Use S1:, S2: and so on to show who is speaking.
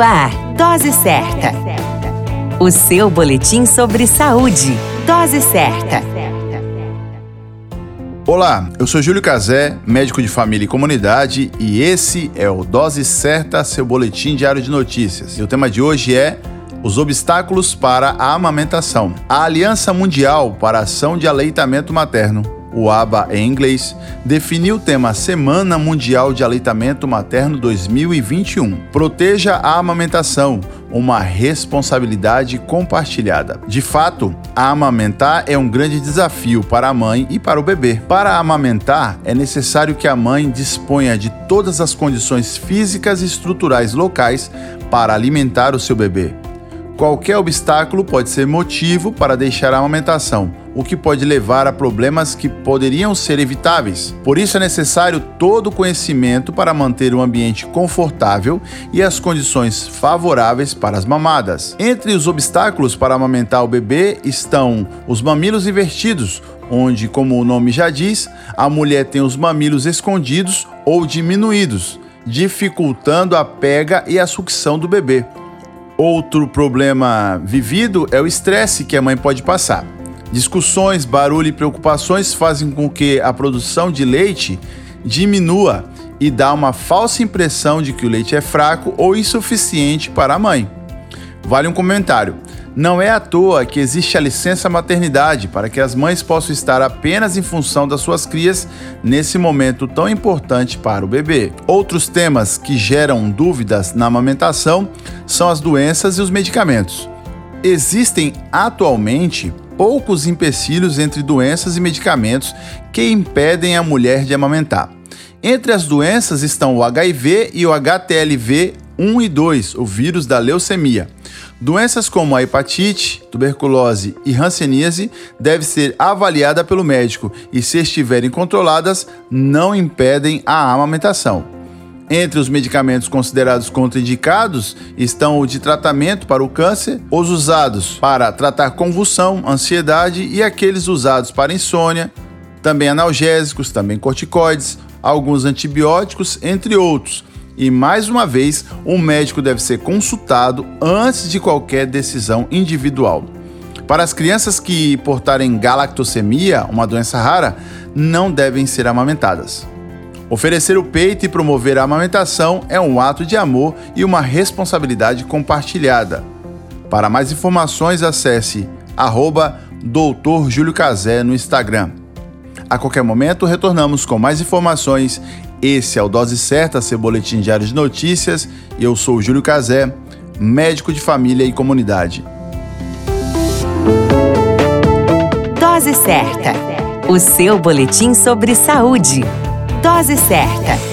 S1: Ar, Dose Certa. O seu boletim sobre saúde. Dose Certa.
S2: Olá, eu sou Júlio Cazé, médico de família e comunidade, e esse é o Dose Certa, seu boletim diário de notícias. E o tema de hoje é os obstáculos para a amamentação. A Aliança Mundial para a Ação de Aleitamento Materno o ABA em inglês, definiu o tema Semana Mundial de Aleitamento Materno 2021. Proteja a amamentação, uma responsabilidade compartilhada. De fato, amamentar é um grande desafio para a mãe e para o bebê. Para amamentar, é necessário que a mãe disponha de todas as condições físicas e estruturais locais para alimentar o seu bebê. Qualquer obstáculo pode ser motivo para deixar a amamentação, o que pode levar a problemas que poderiam ser evitáveis. Por isso é necessário todo o conhecimento para manter um ambiente confortável e as condições favoráveis para as mamadas. Entre os obstáculos para amamentar o bebê estão os mamilos invertidos, onde, como o nome já diz, a mulher tem os mamilos escondidos ou diminuídos, dificultando a pega e a sucção do bebê. Outro problema vivido é o estresse que a mãe pode passar. Discussões, barulho e preocupações fazem com que a produção de leite diminua e dá uma falsa impressão de que o leite é fraco ou insuficiente para a mãe. Vale um comentário. Não é à toa que existe a licença maternidade para que as mães possam estar apenas em função das suas crias nesse momento tão importante para o bebê. Outros temas que geram dúvidas na amamentação são as doenças e os medicamentos. Existem atualmente poucos empecilhos entre doenças e medicamentos que impedem a mulher de amamentar. Entre as doenças estão o HIV e o HTLV 1 e 2, o vírus da leucemia. Doenças como a hepatite, tuberculose e hanseníase devem ser avaliadas pelo médico e, se estiverem controladas, não impedem a amamentação. Entre os medicamentos considerados contraindicados estão o de tratamento para o câncer, os usados para tratar convulsão, ansiedade e aqueles usados para insônia, também analgésicos, também corticoides, alguns antibióticos, entre outros e mais uma vez, um médico deve ser consultado antes de qualquer decisão individual. Para as crianças que portarem galactosemia, uma doença rara, não devem ser amamentadas. Oferecer o peito e promover a amamentação é um ato de amor e uma responsabilidade compartilhada. Para mais informações, acesse arroba Dr. Júlio Cazé no Instagram. A qualquer momento, retornamos com mais informações esse é o Dose Certa, seu boletim diário de notícias. Eu sou o Júlio Cazé, médico de família e comunidade.
S1: Dose Certa, o seu boletim sobre saúde. Dose Certa.